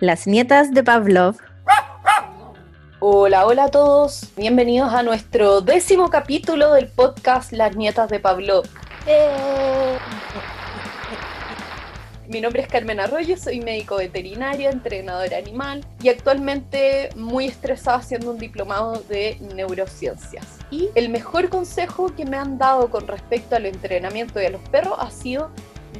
Las nietas de Pavlov. Hola, hola a todos. Bienvenidos a nuestro décimo capítulo del podcast Las nietas de Pavlov. Eh. Mi nombre es Carmen Arroyo, soy médico veterinario, entrenadora animal y actualmente muy estresada haciendo un diplomado de neurociencias. Y el mejor consejo que me han dado con respecto al entrenamiento de los perros ha sido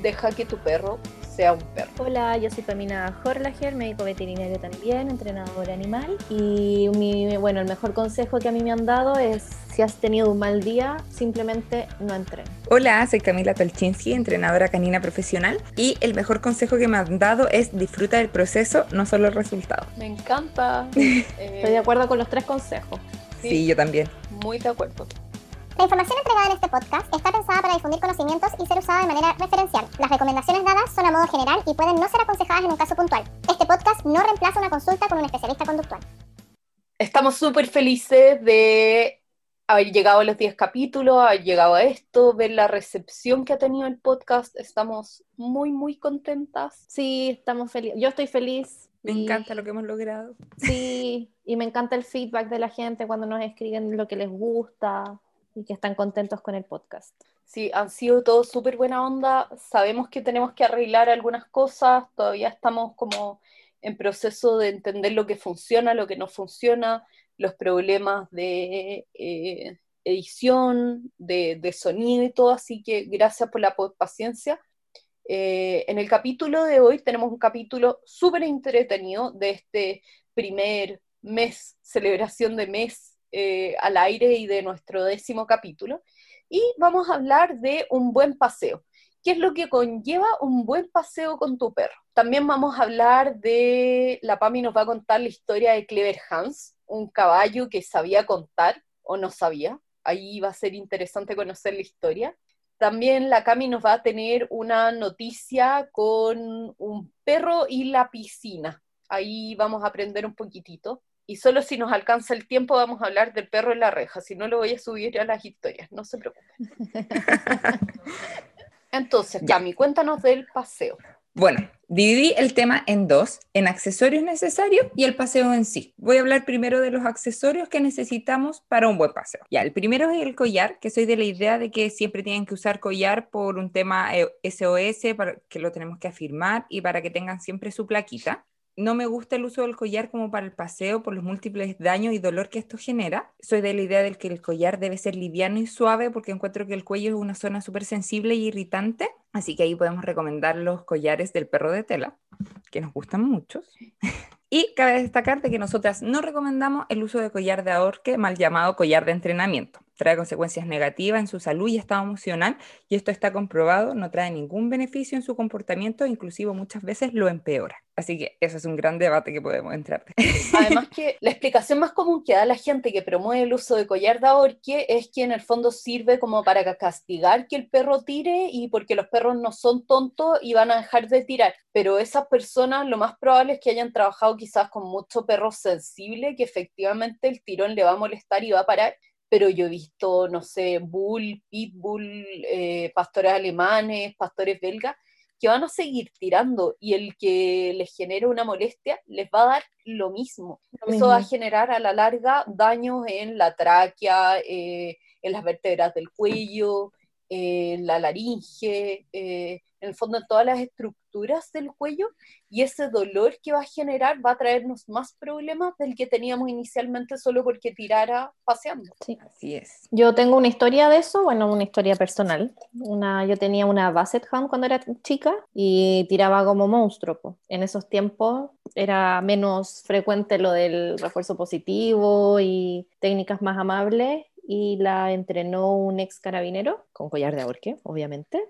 deja que tu perro sea un perro. Hola, yo soy Pamina Horlager, médico veterinario también, entrenadora animal. Y mi, bueno, el mejor consejo que a mí me han dado es si has tenido un mal día, simplemente no entrenes. Hola, soy Camila Tolchinsky, entrenadora canina profesional. Y el mejor consejo que me han dado es disfruta del proceso, no solo el resultado. Me encanta. Estoy de acuerdo con los tres consejos. Sí, sí yo también. Muy de acuerdo. La información entregada en este podcast está pensada para difundir conocimientos y ser usada de manera referencial. Las recomendaciones dadas son a modo general y pueden no ser aconsejadas en un caso puntual. Este podcast no reemplaza una consulta con un especialista conductual. Estamos súper felices de haber llegado a los 10 capítulos, haber llegado a esto, ver la recepción que ha tenido el podcast. Estamos muy, muy contentas. Sí, estamos felices. Yo estoy feliz. Me encanta lo que hemos logrado. Sí, y me encanta el feedback de la gente cuando nos escriben lo que les gusta y que están contentos con el podcast. Sí, han sido todos súper buena onda. Sabemos que tenemos que arreglar algunas cosas, todavía estamos como en proceso de entender lo que funciona, lo que no funciona, los problemas de eh, edición, de, sonido y todo, así que gracias por la paciencia. Eh, en el capítulo de hoy tenemos un capítulo súper entretenido de este primer mes, celebración de mes eh, al aire y de nuestro décimo capítulo. Y vamos a hablar de un buen paseo. ¿Qué es lo que conlleva un buen paseo con tu perro? También vamos a hablar de, la Pami nos va a contar la historia de Clever Hans, un caballo que sabía contar o no sabía. Ahí va a ser interesante conocer la historia. También la Cami nos va a tener una noticia con un perro y la piscina. Ahí vamos a aprender un poquitito y solo si nos alcanza el tiempo vamos a hablar del perro en la reja, si no lo voy a subir a las historias, no se preocupen. Entonces, Cami, cuéntanos del paseo. Bueno, dividí el tema en dos, en accesorios necesarios y el paseo en sí. Voy a hablar primero de los accesorios que necesitamos para un buen paseo. Ya, el primero es el collar, que soy de la idea de que siempre tienen que usar collar por un tema SOS, eh, para que lo tenemos que afirmar y para que tengan siempre su plaquita no me gusta el uso del collar como para el paseo por los múltiples daños y dolor que esto genera. Soy de la idea de que el collar debe ser liviano y suave porque encuentro que el cuello es una zona súper sensible y irritante. Así que ahí podemos recomendar los collares del perro de tela, que nos gustan muchos. Y cabe destacar de que nosotras no recomendamos el uso de collar de ahorque, mal llamado collar de entrenamiento. Trae consecuencias negativas en su salud y estado emocional y esto está comprobado, no trae ningún beneficio en su comportamiento, inclusive muchas veces lo empeora. Así que eso es un gran debate que podemos entrar. Además que la explicación más común que da la gente que promueve el uso de collar de ahorque es que en el fondo sirve como para castigar que el perro tire y porque los perros no son tontos y van a dejar de tirar. Pero esas personas lo más probable es que hayan trabajado quizás con mucho perro sensible que efectivamente el tirón le va a molestar y va a parar pero yo he visto, no sé, bull, pitbull, eh, pastores alemanes, pastores belgas, que van a seguir tirando y el que les genere una molestia les va a dar lo mismo. Eso va a generar a la larga daños en la tráquea, eh, en las vértebras del cuello, en la laringe, eh, en el fondo en todas las estructuras del cuello y ese dolor que va a generar va a traernos más problemas del que teníamos inicialmente solo porque tirara paseando. Sí, así es. Yo tengo una historia de eso, bueno, una historia personal. Una, yo tenía una Basset Hound cuando era chica y tiraba como monstruo. En esos tiempos era menos frecuente lo del refuerzo positivo y técnicas más amables y la entrenó un ex carabinero con collar de ahorque, obviamente.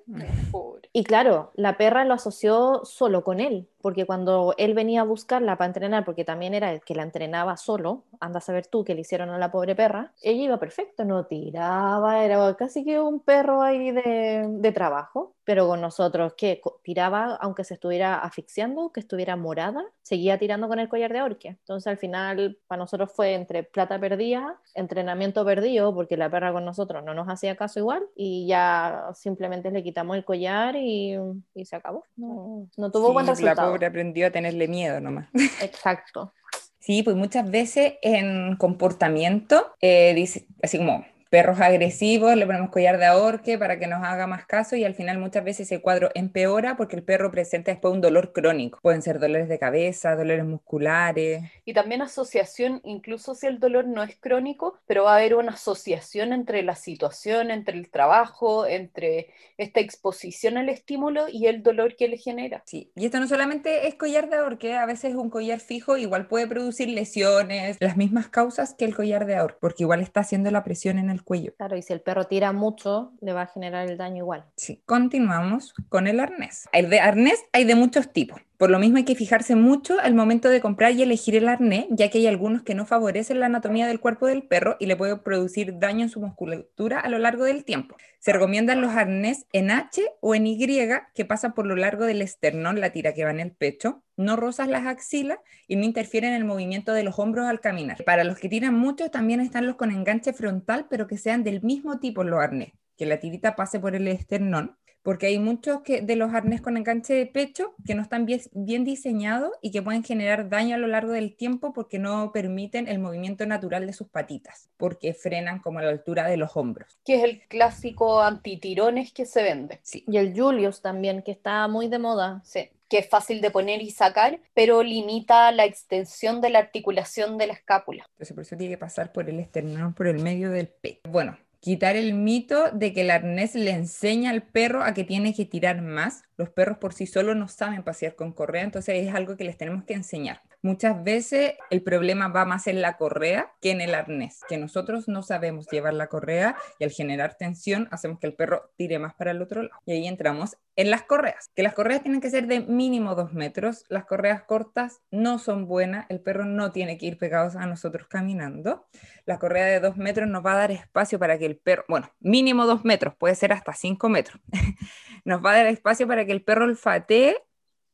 Y claro, la perra lo asoció solo con él, porque cuando él venía a buscarla para entrenar, porque también era el que la entrenaba solo, anda a saber tú que le hicieron a la pobre perra, ella iba perfecto, no tiraba, era casi que un perro ahí de, de trabajo, pero con nosotros, que tiraba aunque se estuviera asfixiando, que estuviera morada, seguía tirando con el collar de ahorque. Entonces al final para nosotros fue entre plata perdida, entrenamiento perdido, porque la perra con nosotros no nos hacía caso igual, y ya simplemente le quitamos el collar y, y se acabó. No, no tuvo buen resultado pobre aprendió a tenerle miedo nomás. Exacto. Sí, pues muchas veces en comportamiento, eh, dice, así como perros agresivos, le ponemos collar de ahorque para que nos haga más caso y al final muchas veces ese cuadro empeora porque el perro presenta después un dolor crónico. Pueden ser dolores de cabeza, dolores musculares. Y también asociación, incluso si el dolor no es crónico, pero va a haber una asociación entre la situación, entre el trabajo, entre esta exposición al estímulo y el dolor que le genera. Sí, y esto no solamente es collar de ahorque, a veces un collar fijo igual puede producir lesiones, las mismas causas que el collar de ahorque, porque igual está haciendo la presión en el cuello. Claro, y si el perro tira mucho, le va a generar el daño igual. Sí, continuamos con el arnés. El de arnés hay de muchos tipos. Por lo mismo hay que fijarse mucho al momento de comprar y elegir el arnés, ya que hay algunos que no favorecen la anatomía del cuerpo del perro y le puede producir daño en su musculatura a lo largo del tiempo. Se recomiendan los arnés en H o en Y, que pasan por lo largo del esternón, la tira que va en el pecho, no rozas las axilas y no interfieren en el movimiento de los hombros al caminar. Para los que tiran mucho, también están los con enganche frontal, pero que sean del mismo tipo los arnés, que la tirita pase por el esternón porque hay muchos que, de los arnés con enganche de pecho que no están bien, bien, diseñados y que pueden generar daño a lo largo del tiempo porque no permiten el movimiento natural de sus patitas, porque frenan como a la altura de los hombros. Que es el clásico antitirones que se vende. Sí. Y el Julius también, que está muy de moda. Sí que es fácil de poner y sacar, pero limita la extensión de la articulación de la escápula. Entonces por eso tiene que pasar por el esternón, por el medio del pecho. Bueno, quitar el mito de que el arnés le enseña al perro a que tiene que tirar más. Los perros por sí solos no saben pasear con correa, entonces es algo que les tenemos que enseñar. Muchas veces el problema va más en la correa que en el arnés, que nosotros no sabemos llevar la correa y al generar tensión hacemos que el perro tire más para el otro lado. Y ahí entramos en las correas, que las correas tienen que ser de mínimo dos metros, las correas cortas no son buenas, el perro no tiene que ir pegados a nosotros caminando. La correa de dos metros nos va a dar espacio para que el perro, bueno, mínimo dos metros, puede ser hasta cinco metros, nos va a dar espacio para que el perro olfatee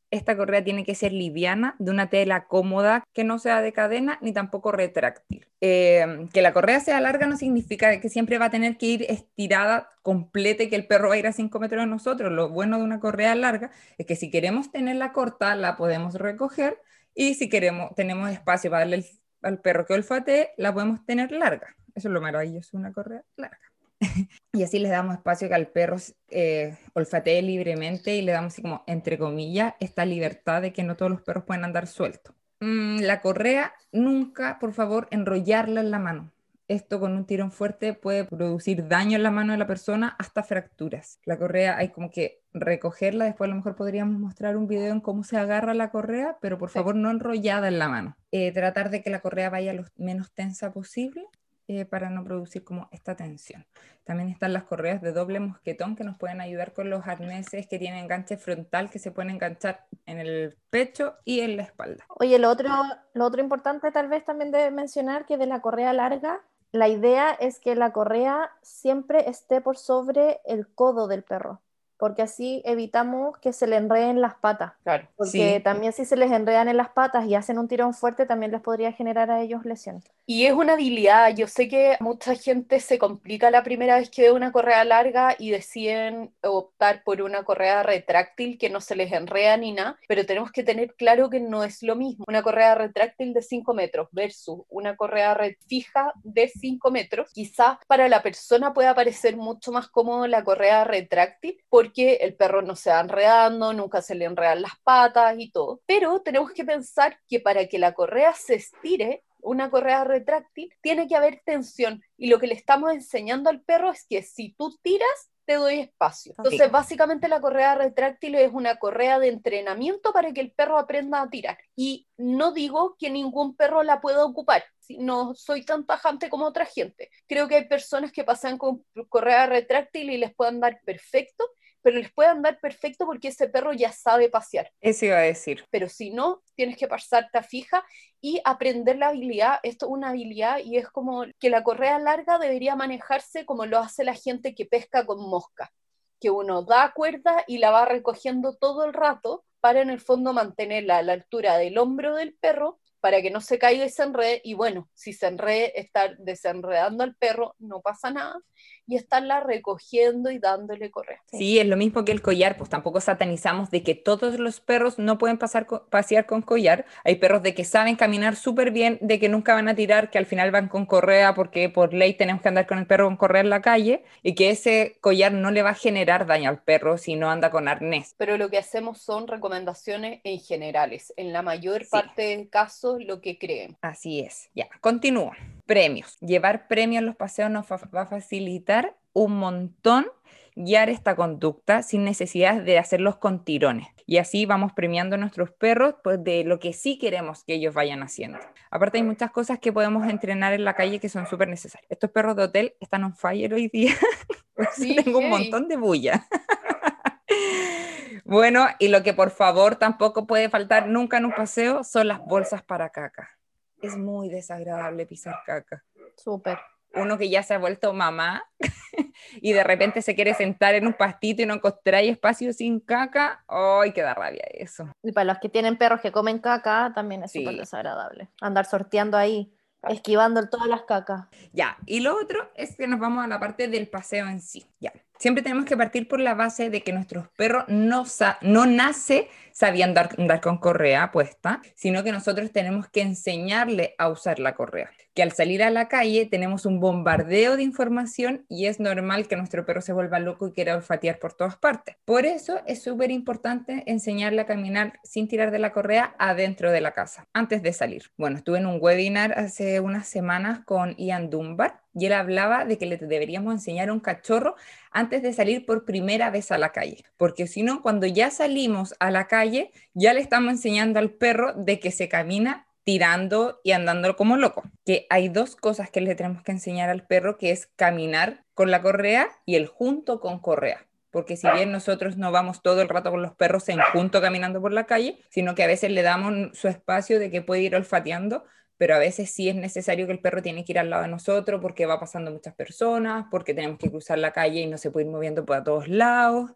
esta correa tiene que ser liviana, de una tela cómoda, que no sea de cadena ni tampoco retráctil. Eh, que la correa sea larga no significa que siempre va a tener que ir estirada completa y que el perro va a ir a 5 metros de nosotros. Lo bueno de una correa larga es que si queremos tenerla corta, la podemos recoger y si queremos, tenemos espacio para darle al perro que olfatee, la podemos tener larga. Eso es lo maravilloso de una correa larga. y así les damos espacio que al perro eh, olfatee libremente y le damos así como, entre comillas, esta libertad de que no todos los perros pueden andar sueltos. Mm, la correa, nunca, por favor, enrollarla en la mano. Esto con un tirón fuerte puede producir daño en la mano de la persona hasta fracturas. La correa hay como que recogerla, después a lo mejor podríamos mostrar un video en cómo se agarra la correa, pero por favor no enrollada en la mano. Eh, tratar de que la correa vaya lo menos tensa posible eh, para no producir como esta tensión. También están las correas de doble mosquetón que nos pueden ayudar con los arneses que tienen enganche frontal que se pueden enganchar en el pecho y en la espalda. Oye, lo otro, lo otro importante tal vez también de mencionar que de la correa larga, la idea es que la correa siempre esté por sobre el codo del perro porque así evitamos que se le enreden las patas. Claro. Porque también si se les enredan en las patas y hacen un tirón fuerte, también les podría generar a ellos lesiones. Y es una habilidad, yo sé que mucha gente se complica la primera vez que ve una correa larga y deciden optar por una correa retráctil que no se les enreda ni nada, pero tenemos que tener claro que no es lo mismo. Una correa retráctil de 5 metros versus una correa fija de 5 metros, quizás para la persona pueda parecer mucho más cómodo la correa retráctil, porque el perro no se va enredando, nunca se le enredan las patas y todo. Pero tenemos que pensar que para que la correa se estire, una correa retráctil, tiene que haber tensión. Y lo que le estamos enseñando al perro es que si tú tiras, te doy espacio. Entonces, básicamente la correa retráctil es una correa de entrenamiento para que el perro aprenda a tirar. Y no digo que ningún perro la pueda ocupar. No soy tan tajante como otra gente. Creo que hay personas que pasan con correa retráctil y les puedan dar perfecto pero les puede andar perfecto porque ese perro ya sabe pasear. Eso iba a decir. Pero si no, tienes que pasarte fija y aprender la habilidad. Esto es una habilidad y es como que la correa larga debería manejarse como lo hace la gente que pesca con mosca, que uno da cuerda y la va recogiendo todo el rato para en el fondo mantenerla a la altura del hombro del perro para que no se caiga y se enrede, y bueno, si se enrede, estar desenredando al perro, no pasa nada, y estarla recogiendo y dándole correa. Sí. es lo mismo que el collar, pues tampoco satanizamos de que todos los perros no pueden pasar pasear con collar. Hay perros de que saben caminar súper bien, de que nunca van a tirar, que al final van con correa porque por ley tenemos que andar con el perro con correa en la calle y que ese collar no le va a generar daño al perro si no anda con arnés. Pero lo que hacemos son recomendaciones en generales, en la mayor parte de lo que creen. Así es. Ya, continúo. Premios. Llevar premios en los paseos nos va a facilitar un montón guiar esta conducta sin necesidad de hacerlos con tirones. Y así vamos premiando a nuestros perros pues, de lo que sí queremos que ellos vayan haciendo. Aparte hay muchas cosas que podemos entrenar en la calle que son súper necesarias. Estos perros de hotel están on fire hoy día. Sí, Tengo un montón de bulla. Bueno, y lo que por favor tampoco puede faltar nunca en un paseo son las bolsas para caca. Es muy desagradable pisar caca. Súper uno que ya se ha vuelto mamá y de repente se quiere sentar en un pastito y no encontrar espacio sin caca, ¡ay, que da rabia eso! Y para los que tienen perros que comen caca, también es súper desagradable. Andar sorteando ahí, esquivando todas las cacas. Ya, y lo otro es que nos vamos a la parte del paseo en sí. Ya, siempre tenemos que partir por la base de que nuestros perros no, no nace sabiendo andar con correa puesta, sino que nosotros tenemos que enseñarle a usar la correa que al salir a la calle tenemos un bombardeo de información y es normal que nuestro perro se vuelva loco y quiera olfatear por todas partes. Por eso es súper importante enseñarle a caminar sin tirar de la correa adentro de la casa, antes de salir. Bueno, estuve en un webinar hace unas semanas con Ian Dunbar y él hablaba de que le deberíamos enseñar a un cachorro antes de salir por primera vez a la calle, porque si no, cuando ya salimos a la calle, ya le estamos enseñando al perro de que se camina tirando y andando como loco. Que hay dos cosas que le tenemos que enseñar al perro, que es caminar con la correa y el junto con correa. Porque si bien nosotros no vamos todo el rato con los perros en junto caminando por la calle, sino que a veces le damos su espacio de que puede ir olfateando, pero a veces sí es necesario que el perro tiene que ir al lado de nosotros porque va pasando muchas personas, porque tenemos que cruzar la calle y no se puede ir moviendo por todos lados.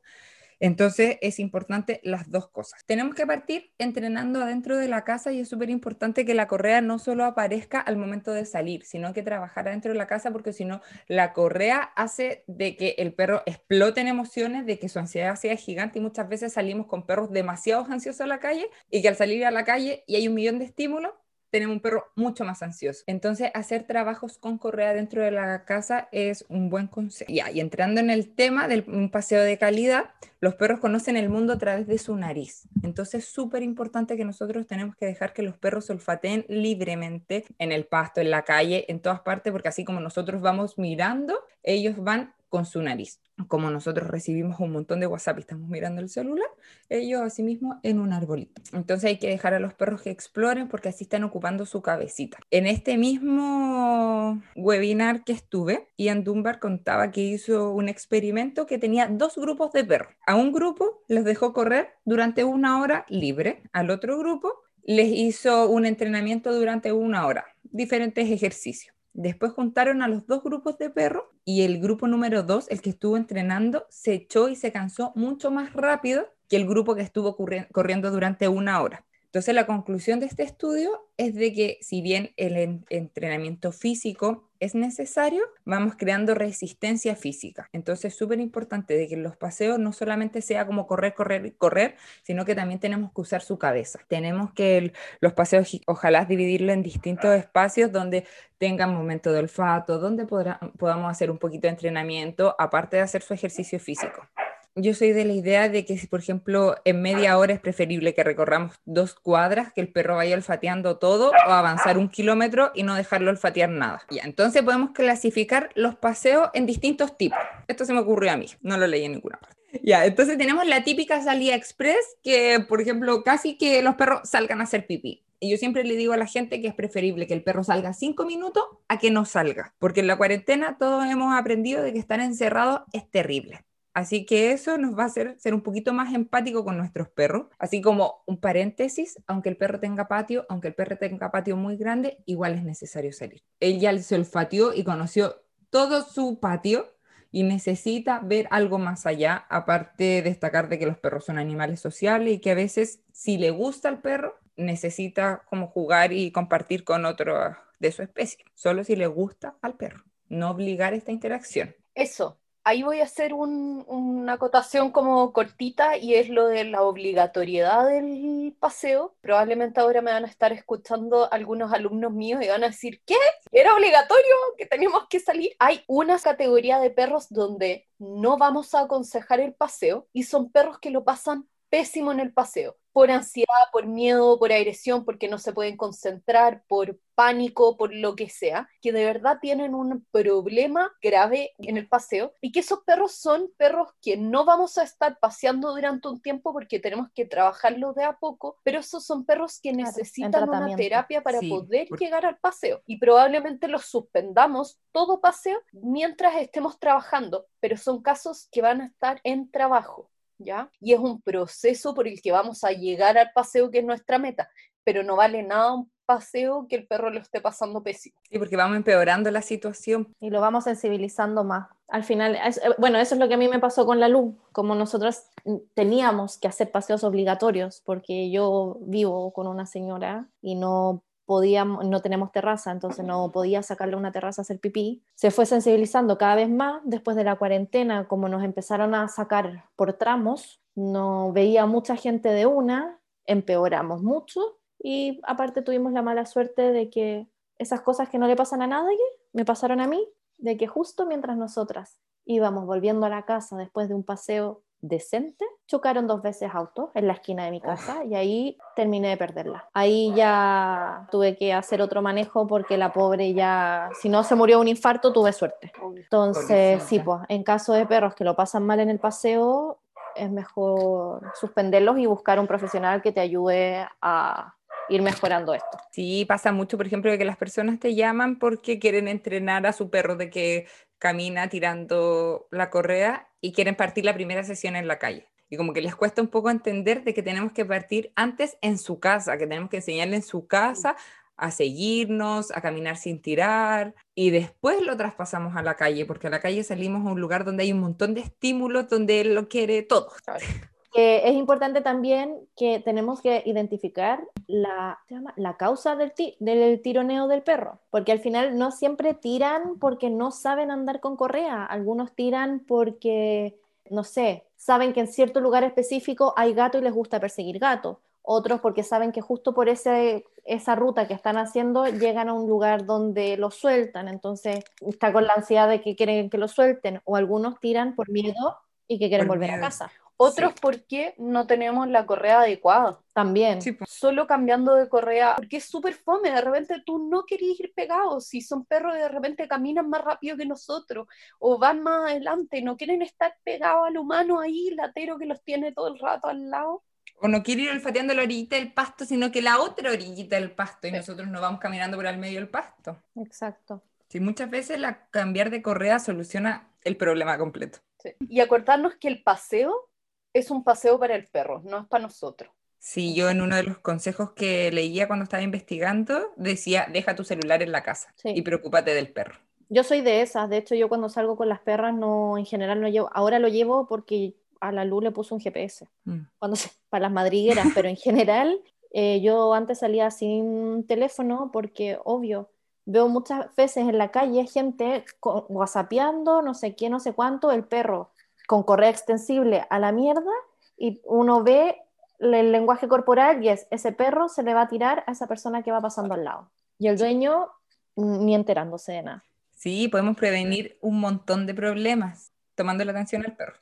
Entonces es importante las dos cosas. Tenemos que partir entrenando adentro de la casa y es súper importante que la correa no solo aparezca al momento de salir, sino que trabajar adentro de la casa porque si no, la correa hace de que el perro explote en emociones, de que su ansiedad sea gigante y muchas veces salimos con perros demasiado ansiosos a la calle y que al salir a la calle y hay un millón de estímulos, tenemos un perro mucho más ansioso. Entonces, hacer trabajos con correa dentro de la casa es un buen consejo. y entrando en el tema del paseo de calidad, los perros conocen el mundo a través de su nariz. Entonces, es súper importante que nosotros tenemos que dejar que los perros olfateen libremente en el pasto, en la calle, en todas partes, porque así como nosotros vamos mirando, ellos van con su nariz. Como nosotros recibimos un montón de WhatsApp y estamos mirando el celular, ellos asimismo en un arbolito. Entonces hay que dejar a los perros que exploren porque así están ocupando su cabecita. En este mismo webinar que estuve, Ian Dunbar contaba que hizo un experimento que tenía dos grupos de perros. A un grupo les dejó correr durante una hora libre, al otro grupo les hizo un entrenamiento durante una hora, diferentes ejercicios. Después juntaron a los dos grupos de perros y el grupo número dos, el que estuvo entrenando, se echó y se cansó mucho más rápido que el grupo que estuvo corriendo durante una hora. Entonces la conclusión de este estudio es de que si bien el entrenamiento físico es necesario, vamos creando resistencia física. Entonces es súper importante de que los paseos no solamente sea como correr, correr y correr, sino que también tenemos que usar su cabeza. Tenemos que los paseos ojalá dividirlo en distintos espacios donde tengan momento de olfato, donde podamos hacer un poquito de entrenamiento, aparte de hacer su ejercicio físico yo soy de la idea de que si, por ejemplo, en media hora es preferible que recorramos dos cuadras, que el perro vaya olfateando todo o avanzar un kilómetro y no dejarlo olfatear nada. Ya, entonces podemos clasificar los paseos en distintos tipos. Esto se me ocurrió a mí, no lo leí en ninguna parte. Ya, entonces tenemos la típica salida express, que por ejemplo, casi que los perros salgan a hacer pipí. Y yo siempre le digo a la gente que es preferible que el perro salga cinco minutos a que no salga, porque en la cuarentena todos hemos aprendido de que estar encerrados es terrible. Así que eso nos va a hacer ser un poquito más empático con nuestros perros. Así como un paréntesis, aunque el perro tenga patio, aunque el perro tenga patio muy grande, igual es necesario salir. Él ya se olfateó y conoció todo su patio y necesita ver algo más allá, aparte de destacar de que los perros son animales sociales y que a veces si le gusta al perro, necesita como jugar y compartir con otro de su especie, solo si le gusta al perro, no obligar esta interacción. Eso, ahí voy a hacer una acotación como cortita y es lo de la obligatoriedad del paseo. Probablemente ahora me van a estar escuchando algunos alumnos míos y van a decir, ¿qué? ¿Era obligatorio que teníamos que salir? Hay una categoría de perros donde no vamos a aconsejar el paseo y son perros que lo pasan pésimo en el paseo por ansiedad, por miedo, por agresión, porque no se pueden concentrar, por pánico, por lo que sea, que de verdad tienen un problema grave en el paseo y que esos perros son perros que no vamos a estar paseando durante un tiempo porque tenemos que trabajarlos de a poco, pero esos son perros que necesitan una terapia para poder llegar al paseo y probablemente los suspendamos todo paseo mientras estemos trabajando, pero son casos que van a estar en trabajo. Y es un proceso por el que vamos a llegar al paseo que es nuestra meta, pero no vale nada un paseo que el perro lo esté pasando pésimo. Sí, porque vamos empeorando la situación. Y lo vamos sensibilizando más. Al final, eh, bueno, eso es lo que a mí me pasó con la luz, como nosotros teníamos que hacer paseos obligatorios, porque yo vivo con una señora y no no tenemos terraza, entonces no podía sacarle una terraza a hacer pipí. Se fue sensibilizando cada vez más después de la cuarentena, como nos empezaron a sacar por tramos, no veía mucha gente de una, empeoramos mucho y aparte tuvimos la mala suerte de que esas cosas que no le pasan a nadie me pasaron a mí, de que justo mientras nosotras íbamos volviendo a la casa después de un paseo decente, chocaron dos veces autos en la esquina de mi casa y ahí terminé de perderla. Ahí ya tuve que hacer otro manejo porque la pobre ya, si no se murió de un infarto, tuve suerte. Entonces, sí, pues en caso de perros que lo pasan mal en el paseo, es mejor suspenderlos y buscar un profesional que te ayude a ir mejorando esto. Sí, pasa mucho, por ejemplo, que las personas te llaman porque quieren entrenar a su perro de que camina tirando la correa y quieren partir la primera sesión en la calle. Y como que les cuesta un poco entender de que tenemos que partir antes en su casa, que tenemos que enseñarle en su casa a seguirnos, a caminar sin tirar y después lo traspasamos a la calle, porque a la calle salimos a un lugar donde hay un montón de estímulos, donde él lo quiere todo. es importante también que tenemos que identificar la, la causa del, del tironeo del perro, porque al final no siempre tiran porque no saben andar con correa, algunos tiran porque, no sé, saben que en cierto lugar específico hay gato y les gusta perseguir gato, otros porque saben que justo por ese, esa ruta que están haciendo llegan a un lugar donde lo sueltan, entonces está con la ansiedad de que quieren que lo suelten, o algunos tiran por miedo y que quieren volver a casa. Otros porque no tenemos la correa adecuada. También. Solo cambiando de correa, porque es súper fome. De repente tú no querías ir pegado. Si son perros de repente caminan más rápido que nosotros o van más adelante, no quieren estar pegados al humano ahí, latero que los tiene todo el rato al lado. O no quiere ir olfateando la orillita del pasto, sino que la otra orillita del pasto y nosotros no vamos caminando por el medio del pasto. Exacto. Sí, muchas veces la cambiar de correa soluciona el problema completo. Y acordarnos que el paseo es un paseo para el perro, no es para nosotros. Sí, yo en uno de los consejos que leía cuando estaba investigando decía, deja tu celular en la casa y preocúpate del perro. Yo soy de esas, de hecho yo cuando salgo con las perras no, en general no llevo, ahora lo llevo porque a la luz le puso un GPS, mm. cuando para las madrigueras, pero en general eh, yo antes salía sin teléfono porque obvio, veo muchas veces en la calle gente whatsappeando, no sé qué, no sé cuánto, el perro con correa extensible a la mierda y uno ve el lenguaje corporal y es ese perro se le va a tirar a esa persona que va pasando al lado. Y el dueño ni enterándose de nada. Sí, podemos prevenir un montón de problemas tomando la atención al perro.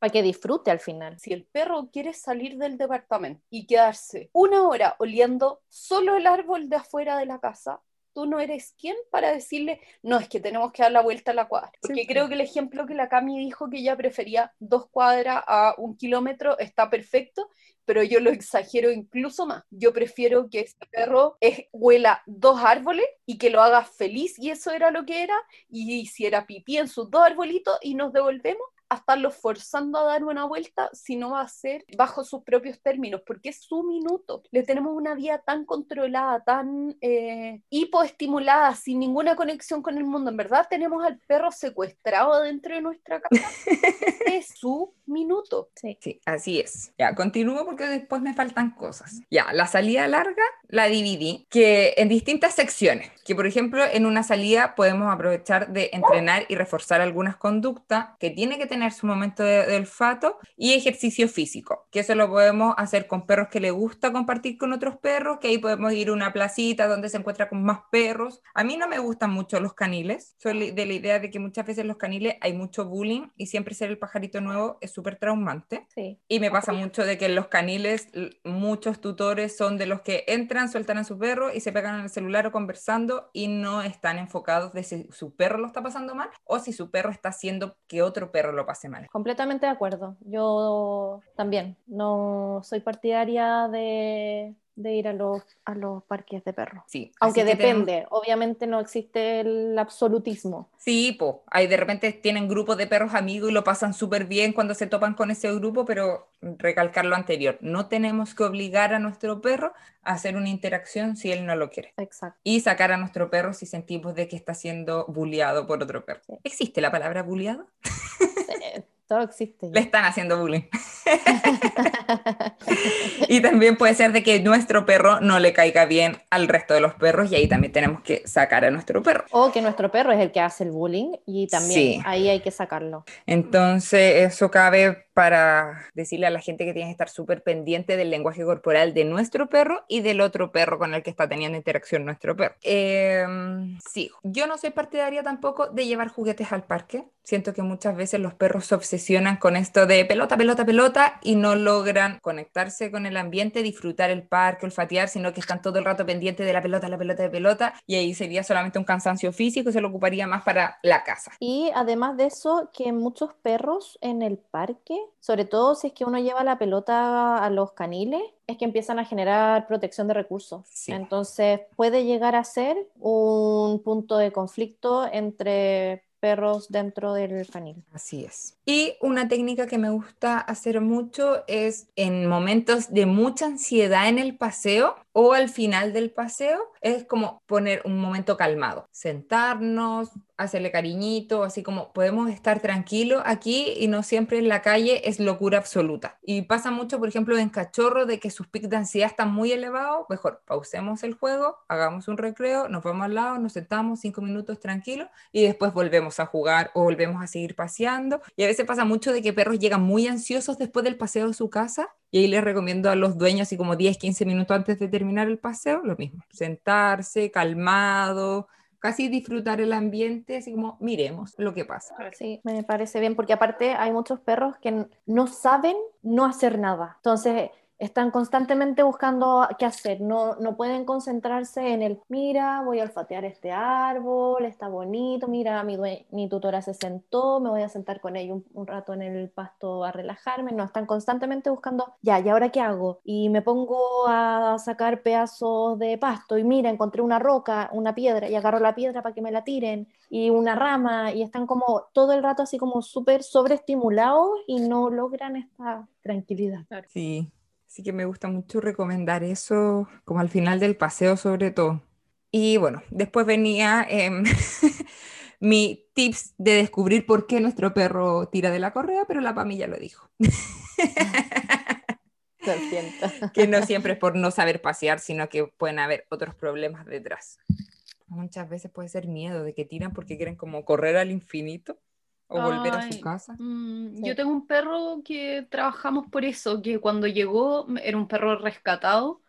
Para que disfrute al final. Si el perro quiere salir del departamento y quedarse una hora oliendo solo el árbol de afuera de la casa, tú no eres quien para decirle, no, es que tenemos que dar la vuelta a la cuadra. Porque creo que el ejemplo que la Cami dijo que ella prefería dos cuadras a un kilómetro está perfecto, pero yo lo exagero incluso más. Yo prefiero que este perro huela dos árboles y que lo haga feliz, y eso era lo que era, y hiciera pipí en sus dos arbolitos y nos devolvemos a estarlo forzando a dar una vuelta si no va a ser bajo sus propios términos, porque es su minuto. Le tenemos una vida tan controlada, tan eh, hipoestimulada, sin ninguna conexión con el mundo. En verdad tenemos al perro secuestrado dentro de nuestra casa. es su minuto. Sí. sí, así es. Ya, continúo porque después me faltan cosas. Ya, la salida larga la dividí que en distintas secciones, que por ejemplo en una salida podemos aprovechar de entrenar y reforzar algunas conductas que tiene que tener su momento de, olfato y ejercicio físico, que eso lo podemos hacer con perros que les gusta compartir con otros perros, que ahí podemos ir a una placita donde se encuentra con más perros. A mí no me gustan mucho los caniles, soy de la idea de que muchas veces los caniles hay mucho bullying y siempre ser el pajarito nuevo es súper traumante. Sí. Y me pasa mucho de que en los caniles muchos tutores son de los que entran, sueltan a su perro y se pegan en el celular o conversando y no están enfocados de si su perro lo está pasando mal o si su perro está haciendo que otro perro lo pase mal. Completamente de acuerdo. Yo también no soy partidaria de de ir a los, a los parques de perros. Sí. Aunque depende, obviamente no existe el absolutismo. Sí, pues, ahí de repente tienen grupos de perros amigos y lo pasan súper bien cuando se topan con ese grupo, pero recalcar lo anterior, no tenemos que obligar a nuestro perro a hacer una interacción si él no lo quiere. Exacto. Y sacar a nuestro perro si sentimos de que está siendo bulliado por otro perro. ¿Existe la palabra todo existe. Le están haciendo bullying. y también puede ser de que nuestro perro no le caiga bien al resto de los perros y ahí también tenemos que sacar a nuestro perro. O que nuestro perro es el que hace el bullying y también ahí hay que sacarlo. Entonces eso cabe para decirle a la gente que tiene que estar súper pendiente del lenguaje corporal de nuestro perro y del otro perro con el que está teniendo interacción nuestro perro. Em, sí, yo no soy partidaria tampoco de llevar juguetes al parque. Siento que muchas veces los perros se obsesionan con esto de pelota, pelota, pelota y no logran conectarse con el ambiente, disfrutar el parque, olfatear, sino que están todo el rato pendientes de la pelota, la pelota, de pelota y ahí sería solamente un cansancio físico y se lo ocuparía más para la casa. Y además de eso, que muchos perros en el parque sobre todo si es que uno lleva la pelota a los caniles, es que empiezan a generar protección de recursos. Entonces puede llegar a ser un punto de conflicto entre perros dentro del canil. Así es. Y una técnica que me gusta hacer mucho es en momentos de mucha ansiedad en el paseo o al final del paseo, es como poner un momento calmado, sentarnos, hacerle cariñito, así como podemos estar tranquilos aquí y no siempre en la calle es locura absoluta. Y pasa mucho, por ejemplo, en cachorro de que sus picos de ansiedad están muy elevados, mejor pausemos el juego, hagamos un recreo, nos vamos al lado, nos sentamos cinco minutos tranquilos y después volvemos a jugar o volvemos a seguir paseando. Y a veces pasa mucho de que perros llegan muy ansiosos después del paseo de su casa y ahí les recomiendo a los dueños, así como 10, 15 minutos antes de terminar el paseo, lo mismo, sentarse, calmado, casi disfrutar el ambiente, así como miremos lo que pasa. Sí, me parece bien, porque aparte hay muchos perros que no saben no hacer nada. Entonces, están constantemente buscando qué hacer, no, no pueden concentrarse en el, mira, voy a olfatear este árbol, está bonito, mira, mi, tutora se sentó, me voy a sentar con ella un, rato en el pasto a relajarme, no, están constantemente buscando, ya, ¿y ahora qué hago? Y me pongo a sacar pedazos de pasto y mira, encontré una roca, una piedra, y agarro la piedra para que me la tiren, y una rama, y están como todo el rato así como súper sobreestimulados y no logran esta tranquilidad. Sí, Así que me gusta mucho recomendar eso, como al final del paseo sobre todo. Y bueno, después venía em, mi tips de descubrir por qué nuestro perro tira de la correa, pero la Pami ya lo dijo. que no siempre es por no saber pasear, sino que pueden haber otros problemas detrás. Muchas veces puede ser miedo de que tiran porque quieren como correr al infinito o volver a su casa. Mm, yo tengo un perro que trabajamos por eso, que cuando llegó era un perro rescatado,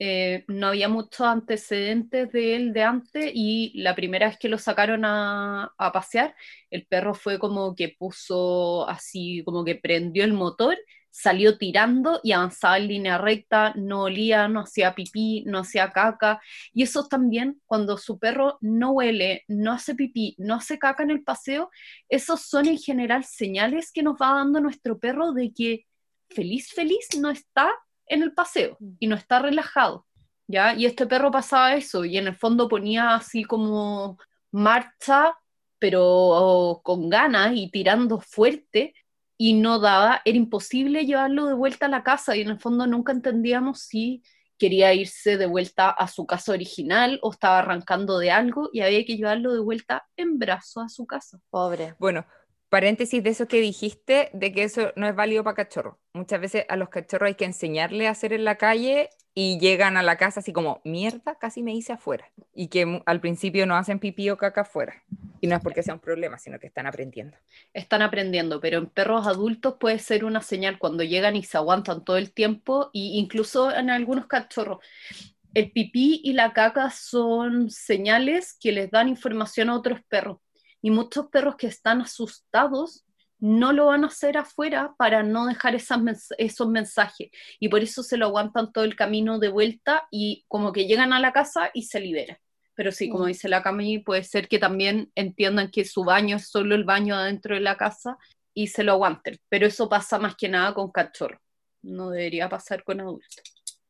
eh, no había muchos antecedentes de él de antes y la primera vez que lo sacaron a, a, pasear, el perro fue como que puso así, como que prendió el motor salió tirando y avanzaba en línea recta, no olía, no hacía pipí, no hacía caca. Y eso también, cuando su perro no huele, no hace pipí, no hace caca en el paseo, esos son en general señales que nos va dando nuestro perro de que feliz, feliz no está en el paseo y no está relajado. ¿Ya? Y este perro pasaba eso y en el fondo ponía así como marcha pero con ganas y tirando fuerte, y no daba, era imposible llevarlo de vuelta a la casa y en el fondo nunca entendíamos si quería irse de vuelta a su casa original o estaba arrancando de algo y había que llevarlo de vuelta en brazos a su casa. Pobre. Bueno, paréntesis de eso que dijiste, de que eso no es válido para cachorros. Muchas veces a los cachorros hay que enseñarle a hacer en la calle y llegan a la casa así como, mierda, casi me hice afuera. Y que al principio no hacen pipí o caca afuera. Y no es porque sea un problema, sino que están aprendiendo. Están aprendiendo, pero en perros adultos puede ser una señal cuando llegan y se aguantan todo el tiempo, e incluso en algunos cachorros. El pipí y la caca son señales que les dan información a otros perros. Y muchos perros que están asustados no lo van a hacer afuera para no dejar esas esos mensajes. Y por eso se lo aguantan todo el camino de vuelta y como que llegan a la casa y se liberan. Pero sí, como mm. dice la Cami, puede ser que también entiendan que su baño es solo el baño adentro de la casa y se lo aguanten. Pero eso pasa más que nada con cachorro. No debería pasar con adultos.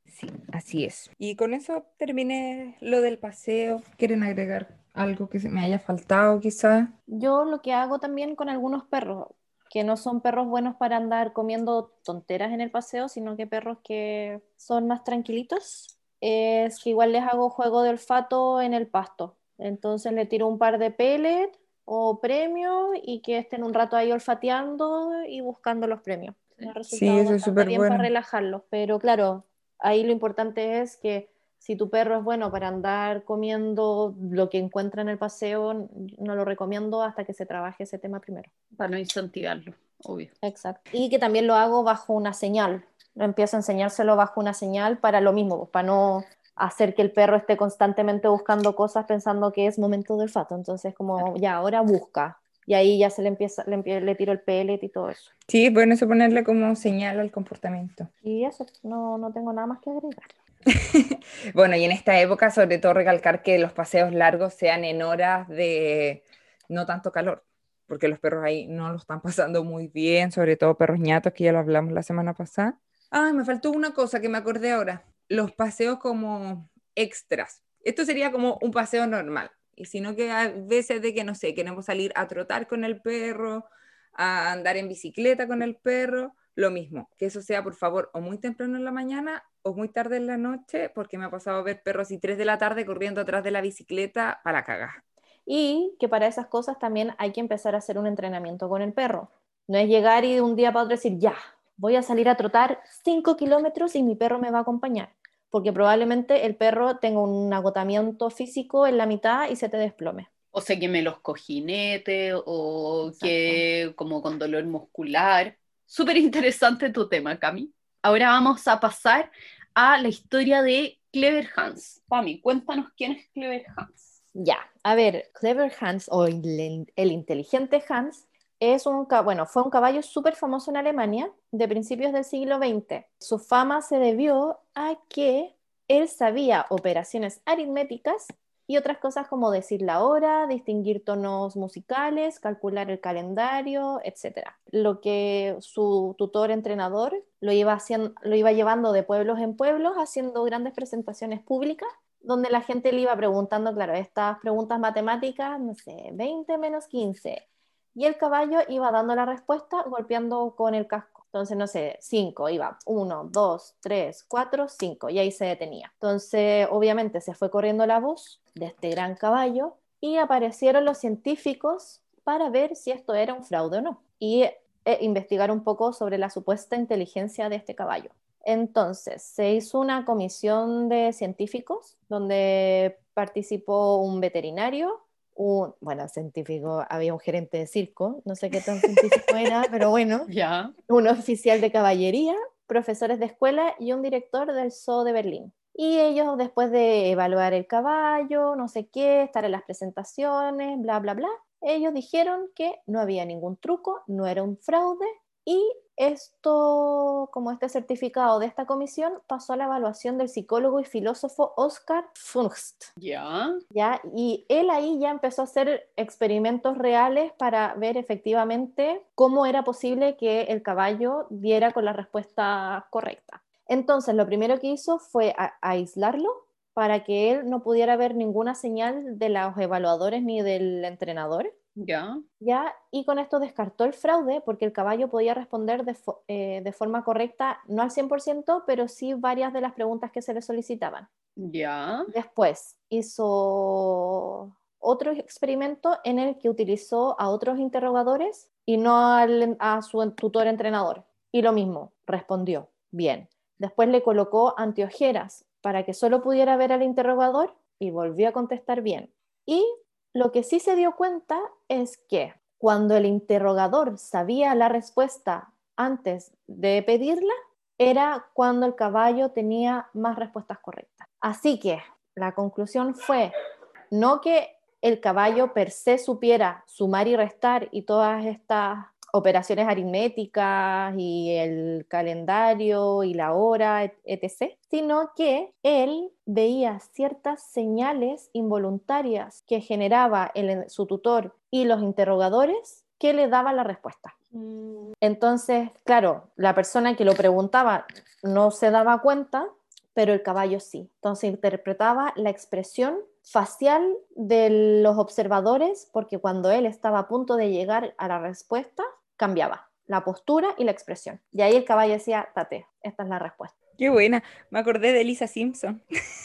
Sí, así es. Y con eso terminé lo del paseo. ¿Quieren agregar algo que se me haya faltado quizás? Yo lo que hago también con algunos perros, que no son perros buenos para andar comiendo tonteras en el paseo, sino que perros que son más tranquilitos, es que igual les hago juego de olfato en el pasto. Entonces le tiro un par de pellets o premios y que estén un rato ahí olfateando y buscando los premios. Sí, eso es súper bueno. para relajarlos, pero claro, ahí lo importante es que si tu perro es bueno para andar comiendo lo que encuentra en el paseo, no lo recomiendo hasta que se trabaje ese tema primero. Para no incentivarlo, obvio. Exacto. Y que también lo hago bajo una señal. Empiezo a enseñárselo bajo una señal para lo mismo, para no hacer que el perro esté constantemente buscando cosas pensando que es momento de olfato. Entonces, como ya, ahora busca. Y ahí ya se le empieza, le, le tiro el pellet y todo eso. Sí, bueno, eso ponerle como señal al comportamiento. Y eso, no, no tengo nada más que agregar. bueno, y en esta época, sobre todo, recalcar que los paseos largos sean en horas de no tanto calor, porque los perros ahí no lo están pasando muy bien, sobre todo perros ñatos, que ya lo hablamos la semana pasada. Ah, me faltó una cosa que me acordé ahora, los paseos como extras. Esto sería como un paseo normal, y sino que a veces de que, no sé, queremos salir a trotar con el perro, a andar en bicicleta con el perro, lo mismo, que eso sea por favor o muy temprano en la mañana o muy tarde en la noche, porque me ha pasado a ver perros y 3 de la tarde corriendo atrás de la bicicleta para cagar. Y que para esas cosas también hay que empezar a hacer un entrenamiento con el perro. No es llegar y de un día para otro decir, ya, voy a salir a trotar 5 kilómetros y mi perro me va a acompañar. Porque probablemente el perro tenga un agotamiento físico en la mitad y se te desplome. O se queme los cojinetes o que como con dolor muscular Súper interesante tu tema, Cami. Ahora vamos a pasar a la historia de Clever Hans. Cami, cuéntanos quién es Clever Hans. Ya, a ver, Clever Hans o el, inteligente Hans es un, bueno, fue un caballo súper famoso en Alemania de principios del siglo XX. Su fama se debió a que él sabía operaciones aritméticas y otras cosas como decir la hora, distinguir tonos musicales, calcular el calendario, etc. Lo que su tutor entrenador lo iba, haciendo, lo iba llevando de pueblos en pueblos, haciendo grandes presentaciones públicas, donde la gente le iba preguntando, claro, estas preguntas matemáticas, no sé, 20 menos 15. Y el caballo iba dando la respuesta golpeando con el casco entonces, no sé, cinco, iba uno, dos, tres, cuatro, cinco, y ahí se detenía. Entonces, obviamente se fue corriendo la voz de este gran caballo y aparecieron los científicos para ver si esto era un fraude o no y eh, investigar un poco sobre la supuesta inteligencia de este caballo. Entonces, se hizo una comisión de científicos donde participó un veterinario, un, bueno, científico, había un gerente de circo, no sé qué tan científico era, pero bueno, ya. un oficial de caballería, profesores de escuela y un director del Zoo de Berlín. Y ellos, después de evaluar el caballo, no sé qué, estar en las presentaciones, bla, bla, bla, ellos dijeron que no había ningún truco, no era un fraude y esto, como este certificado de esta comisión, pasó a la evaluación del psicólogo y filósofo Oscar Funst. Ya. Ya, y él ahí ya empezó a hacer experimentos reales para ver efectivamente cómo era posible que el caballo diera con la respuesta correcta. Entonces, lo primero que hizo fue aislarlo para que él no pudiera ver ninguna señal de los evaluadores ni del entrenador Ya. ¿ya? Y con esto descartó el fraude porque el caballo podía responder de, fo- eh, de forma correcta, no al 100%, pero sí varias de las preguntas que se le solicitaban. Ya. Después hizo otro experimento en el que utilizó a otros interrogadores y no al- a su tutor entrenador. Y lo mismo, respondió bien. Después le colocó anteojeras para que solo pudiera ver al interrogador y volvió a contestar bien. Y lo que sí se dio cuenta es que cuando el interrogador sabía la respuesta antes de pedirla, era cuando el caballo tenía más respuestas correctas. Así que la conclusión fue no que el caballo per se supiera sumar y restar y todas estas operaciones aritméticas y el calendario y la hora, et- etc., sino que él veía ciertas señales involuntarias que generaba el- su tutor y los interrogadores que le daban la respuesta. Mm, Entonces, claro, la persona que lo preguntaba no se daba cuenta, pero el caballo sí. Entonces interpretaba la expresión facial de los observadores porque cuando él estaba a punto de llegar a la respuesta, cambiaba la postura y la expresión. Y ahí el caballo decía, tate, esta es la respuesta. Qué buena. Me acordé de Lisa Simpson.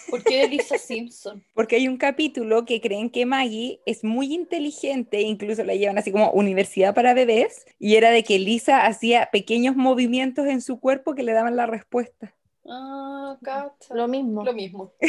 ¿Por qué de Lisa Simpson? Porque hay un capítulo que creen que Maggie es muy inteligente, incluso la llevan así como universidad para bebés, y era de que Lisa hacía pequeños movimientos en su cuerpo que le daban la respuesta. Ah, cacha. Lo mismo. Lo mismo. Y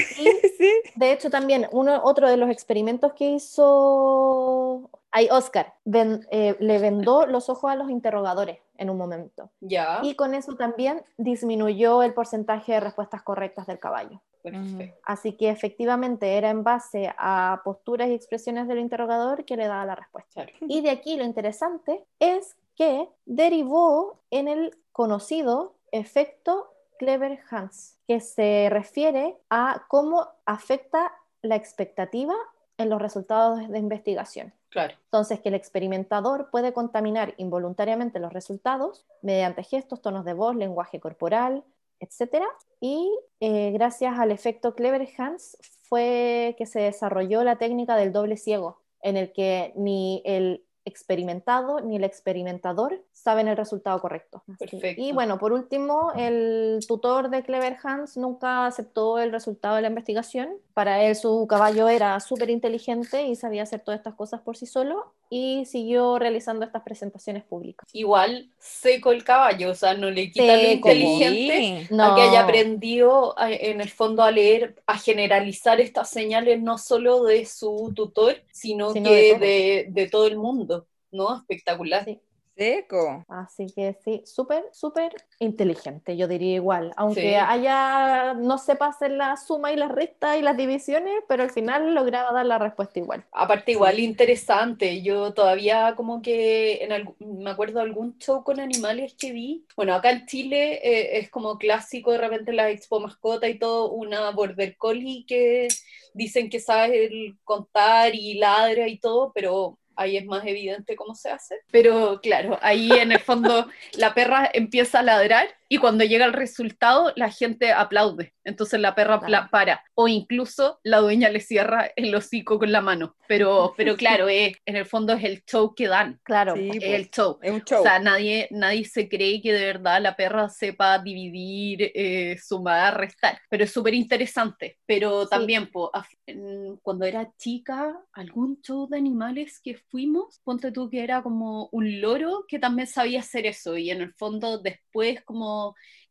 Sí. De hecho, también uno, otro de los experimentos que hizo hay Oscar, ven- eh, le vendó los ojos a los interrogadores en un momento. Ya. Y con eso también disminuyó el porcentaje de respuestas correctas del caballo. Perfecto. Así que efectivamente era en base a posturas y expresiones del interrogador que le daba la respuesta. Claro. Y de aquí lo interesante es que derivó en el conocido efecto Clever-Hans, que se refiere a cómo afecta la expectativa en los resultados de investigación. Claro. Entonces, que el experimentador puede contaminar involuntariamente los resultados mediante gestos, tonos de voz, lenguaje corporal, etc. Y eh, gracias al efecto Clever-Hans fue que se desarrolló la técnica del doble ciego, en el que ni el experimentado ni el experimentador saben el resultado correcto. Perfecto. Y bueno, por último, el tutor de Clever Hans nunca aceptó el resultado de la investigación. Para él su caballo era súper inteligente y sabía hacer todas estas cosas por sí solo y siguió realizando estas presentaciones públicas. Igual seco el caballo, o sea, no le quita lo inteligente. Sí. a que haya aprendido a- en el fondo a leer, a generalizar estas señales no solo de su tutor, sino, Sino que de todo. de, de todo el mundo, ¿no? Espectacular. Sí. Seco. Así que sí, súper, súper inteligente, yo diría igual. Aunque Sí. haya, no sepa hacer la suma y las restas y las divisiones, pero al final lograba dar la respuesta igual. Aparte, igual interesante, yo todavía como que en algún- me acuerdo de algún show con animales que vi. Bueno, acá en Chile eh, es como clásico de repente la expo mascota y todo, una border collie que dicen que sabe el contar y ladra y todo, pero ahí es más evidente cómo se hace. Pero claro, ahí en el fondo la perra empieza a ladrar y cuando llega el resultado la gente aplaude. Entonces la perra Claro. para o incluso la dueña le cierra el hocico con la mano. Pero, pero claro, eh, en el fondo es el show que dan. Claro, Sí, Es pues, el show. es un show. O sea, nadie, nadie se cree que de verdad la perra sepa dividir, eh, sumar, restar. Pero es súper interesante. Pero Sí. también, po, af- en- cuando era chica, algún show de animales que fuimos, ponte tú que era como un loro que también sabía hacer eso. Y en el fondo, después, como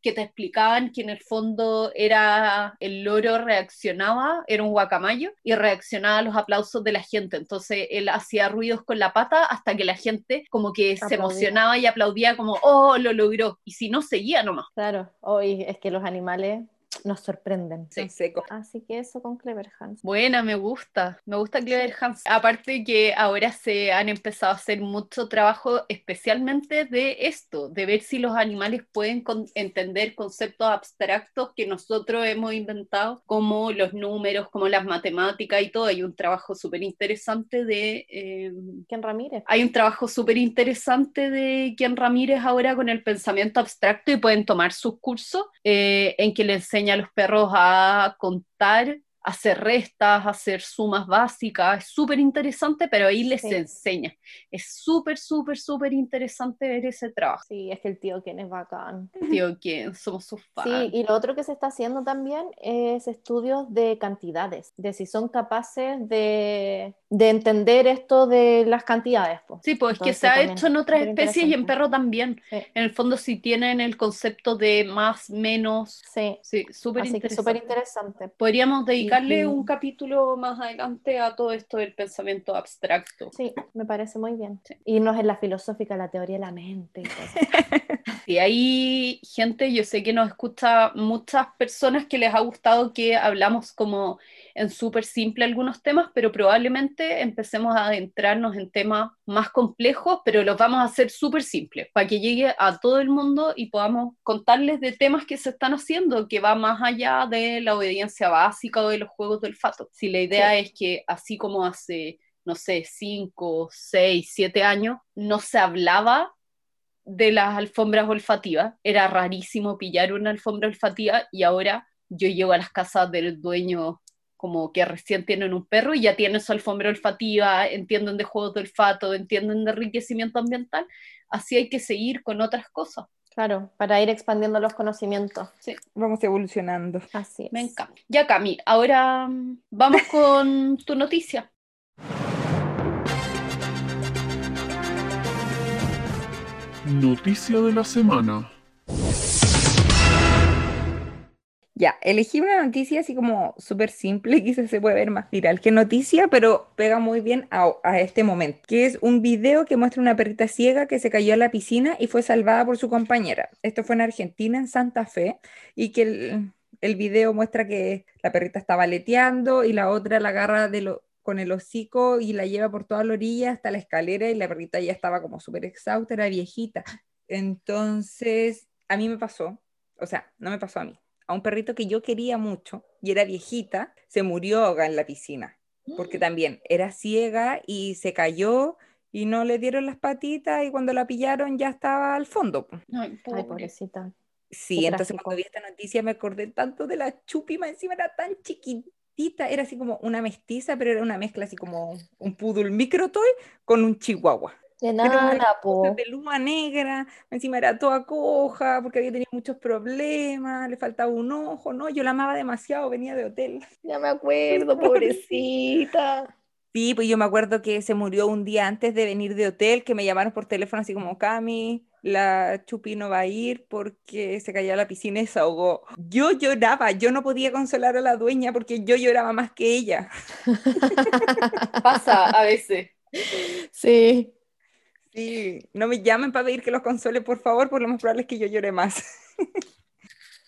que te explicaban que en el fondo era el loro reaccionaba, era un guacamayo, y reaccionaba a los aplausos de la gente. Entonces él hacía ruidos con la pata hasta que la gente como que se emocionaba y aplaudía como, oh, lo logró. Y si no, seguía nomás. claro. Hoy es que los animales nos sorprenden. Son secos. Así que eso con Clever Hans. Buena, me gusta, me gusta Clever Hans. Aparte que ahora se han empezado a hacer mucho trabajo especialmente de esto, de ver si los animales pueden con- entender conceptos abstractos que nosotros hemos inventado, como los números, como las matemáticas y todo. Hay un trabajo súper interesante de... eh, Ken Ramírez. hay un trabajo súper interesante de Ken Ramírez ahora con el pensamiento abstracto y pueden tomar sus cursos eh, en que le enseña a los perros a contar hacer restas, hacer sumas básicas, es súper interesante, pero ahí les Sí. enseña. Es súper, súper, súper interesante ver ese trabajo. Sí, es que el tío Ken es bacán. Tío, que somos sus fans. Sí, y lo otro que se está haciendo también es estudios de cantidades, de si son capaces de, de entender esto de las cantidades. po. Sí, pues es que Entonces, se ha hecho en otras especies y en interesante. perro también. Sí. En el fondo, si tienen el concepto de más, menos, Sí, sí, súper que súper interesante. interesante. Podríamos dedicarle un capítulo más adelante a todo esto del pensamiento abstracto. Sí, me parece muy bien. Sí. Irnos en la filosófica, la teoría de la mente. Y hay gente, yo sé que nos escucha muchas personas que les ha gustado que hablamos como en súper simple algunos temas, pero probablemente empecemos a adentrarnos en temas más complejos, pero los vamos a hacer súper simples para que llegue a todo el mundo y podamos contarles de temas que se están haciendo, que va más allá de la obediencia básica o de los juegos del olfato. Si la idea es que así como hace, no sé, cinco, seis, siete años, no se hablaba de las alfombras olfativas. Era rarísimo pillar una alfombra olfativa y ahora yo llego a las casas del dueño como que recién tienen un perro y ya tienen su alfombra olfativa, entienden de juegos de olfato, entienden de enriquecimiento ambiental. Así hay que seguir con otras cosas. Claro, para ir expandiendo los conocimientos. Vamos evolucionando. Así es. Me encanta. Ya, Cami, ahora mm, vamos con tu noticia. Noticia de la semana. Ya, elegí una noticia así como súper simple, quizás se puede ver más viral que noticia, pero pega muy bien a, este momento, que es un video que muestra una perrita ciega que se cayó a la piscina y fue salvada por su compañera. Esto fue en Argentina, en Santa Fe, y que el, video muestra que la perrita estaba aleteando y la otra la agarra con el hocico y la lleva por toda la orilla hasta la escalera y la perrita ya estaba como súper exhausta, era viejita. Entonces, a mí me pasó, o sea, no me pasó a mí a un perrito que yo quería mucho y era viejita, se murió ahogada en la piscina, porque también era ciega y se cayó y no le dieron las patitas y cuando la pillaron ya estaba al fondo. Ay, Ay, pobre. pobrecita. Sí, Qué entonces trágico. cuando vi esta noticia me acordé tanto de la chupima, encima era tan chiquitita, era así como una mestiza, pero era una mezcla así como un poodle microtoy con un chihuahua. De nada, po. de luma negra, encima era toda coja, porque había tenido muchos problemas, le faltaba un ojo, ¿no? Yo la amaba demasiado, venía de hotel. Ya me acuerdo, pobrecita. Sí, pues yo me acuerdo que se murió un día antes de venir de hotel, que me llamaron por teléfono así como, Cami, la Chupi no va a ir porque se cayó a la piscina y se ahogó. Yo lloraba, yo no podía consolar a la dueña porque yo lloraba más que ella. Pasa a veces. Sí. Sí, no me llamen para pedir que los console, por favor, por lo más probable es que yo llore más.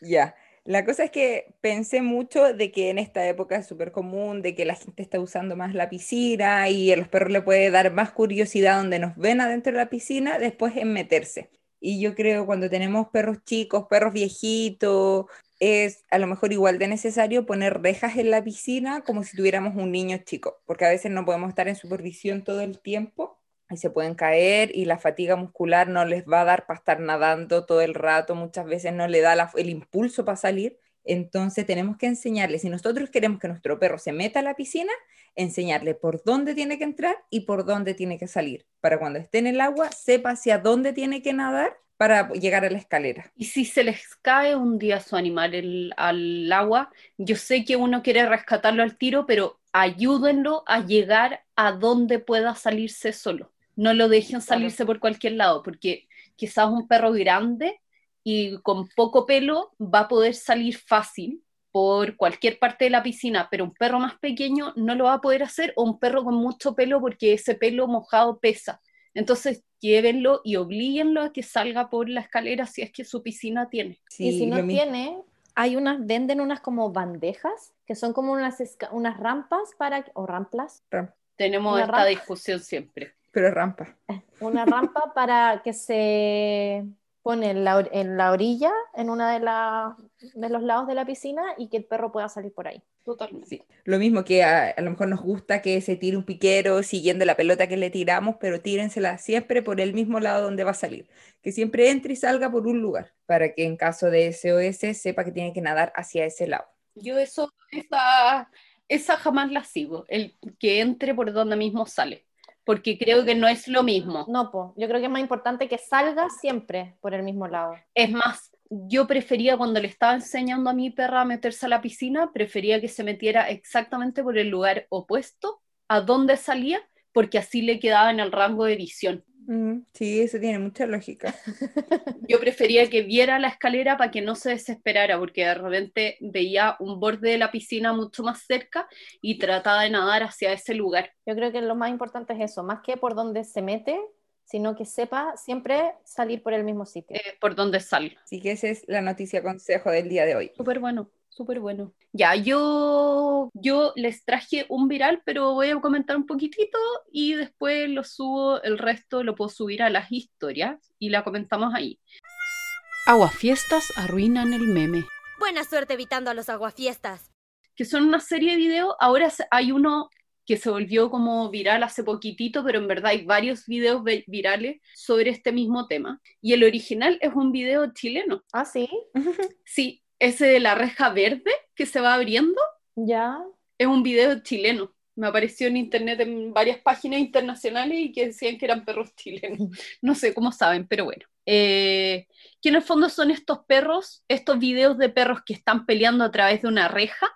Ya, la cosa es que pensé mucho de que en esta época es súper común, de que la gente está usando más la piscina y a los perros le puede dar más curiosidad donde nos ven adentro de la piscina, después en meterse. Y yo creo cuando tenemos perros chicos, perros viejitos, es a lo mejor igual de necesario poner rejas en la piscina como si tuviéramos un niño chico, porque a veces no podemos estar en supervisión todo el tiempo y se pueden caer y la fatiga muscular no les va a dar para estar nadando todo el rato, muchas veces no le da la- el impulso para salir. Entonces tenemos que enseñarle, si nosotros queremos que nuestro perro se meta a la piscina, enseñarle por dónde tiene que entrar y por dónde tiene que salir, para cuando esté en el agua sepa hacia dónde tiene que nadar para llegar a la escalera. Y si se les cae un día su animal el- al agua, yo sé que uno quiere rescatarlo al tiro, pero ayúdenlo a llegar a donde pueda salirse solo. No lo dejen salirse por cualquier lado, porque quizás un perro grande y con poco pelo va a poder salir fácil por cualquier parte de la piscina, pero un perro más pequeño no lo va a poder hacer, o un perro con mucho pelo porque ese pelo mojado pesa. Entonces, llévenlo y oblíguenlo a que salga por la escalera si es que su piscina tiene. y si lo no mismo. tiene, hay unas, venden unas como bandejas, que son como unas, unas rampas para, o ramplas, Tenemos Una esta rampa. discusión siempre. Pero rampa. una rampa para que se pone en la, en la orilla, en una de, la- de los lados de la piscina y que el perro pueda salir por ahí. Totalmente. Sí. Lo mismo que a, a lo mejor nos gusta que se tire un piquero siguiendo la pelota que le tiramos, pero tírensela siempre por el mismo lado donde va a salir. Que siempre entre y salga por un lugar, para que en caso de SOS sepa que tiene que nadar hacia ese lado. Yo eso, esa, esa jamás la sigo, el que entre por donde mismo sale, porque creo que no es lo mismo. No, po. yo creo que es más importante que salga siempre por el mismo lado. Es más, yo prefería cuando le estaba enseñando a mi perra a meterse a la piscina, prefería que se metiera exactamente por el lugar opuesto a donde salía, porque así le quedaba en el rango de visión. Mm, sí, eso tiene mucha lógica. Yo prefería que viera la escalera para que no se desesperara, porque de repente veía un borde de la piscina mucho más cerca y trataba de nadar hacia ese lugar. Yo creo que lo más importante es eso, más que por donde se mete, sino que sepa siempre salir por el mismo sitio. eh, por donde sale. Así que esa es la noticia consejo del día de hoy. Súper bueno, súper bueno. Ya, yo, yo les traje un viral, pero voy a comentar un poquitito y después lo subo, el resto lo puedo subir a las historias y la comentamos ahí. Aguafiestas arruinan el meme. Buena suerte evitando a los aguafiestas. Que son una serie de videos, ahora se- hay uno que se volvió como viral hace poquitito, pero en verdad hay varios videos vi- virales sobre este mismo tema. Y el original es un video chileno. Ah, sí, Sí, ese de la reja verde que se va abriendo ya. es un video chileno. Me apareció en internet en varias páginas internacionales y que decían que eran perros chilenos. No sé cómo saben, pero bueno. Eh, que en el fondo son estos perros, estos videos de perros que están peleando a través de una reja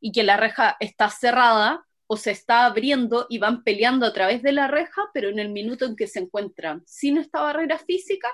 y que la reja está cerrada o se está abriendo y van peleando a través de la reja, pero en el minuto en que se encuentran sin esta barrera física,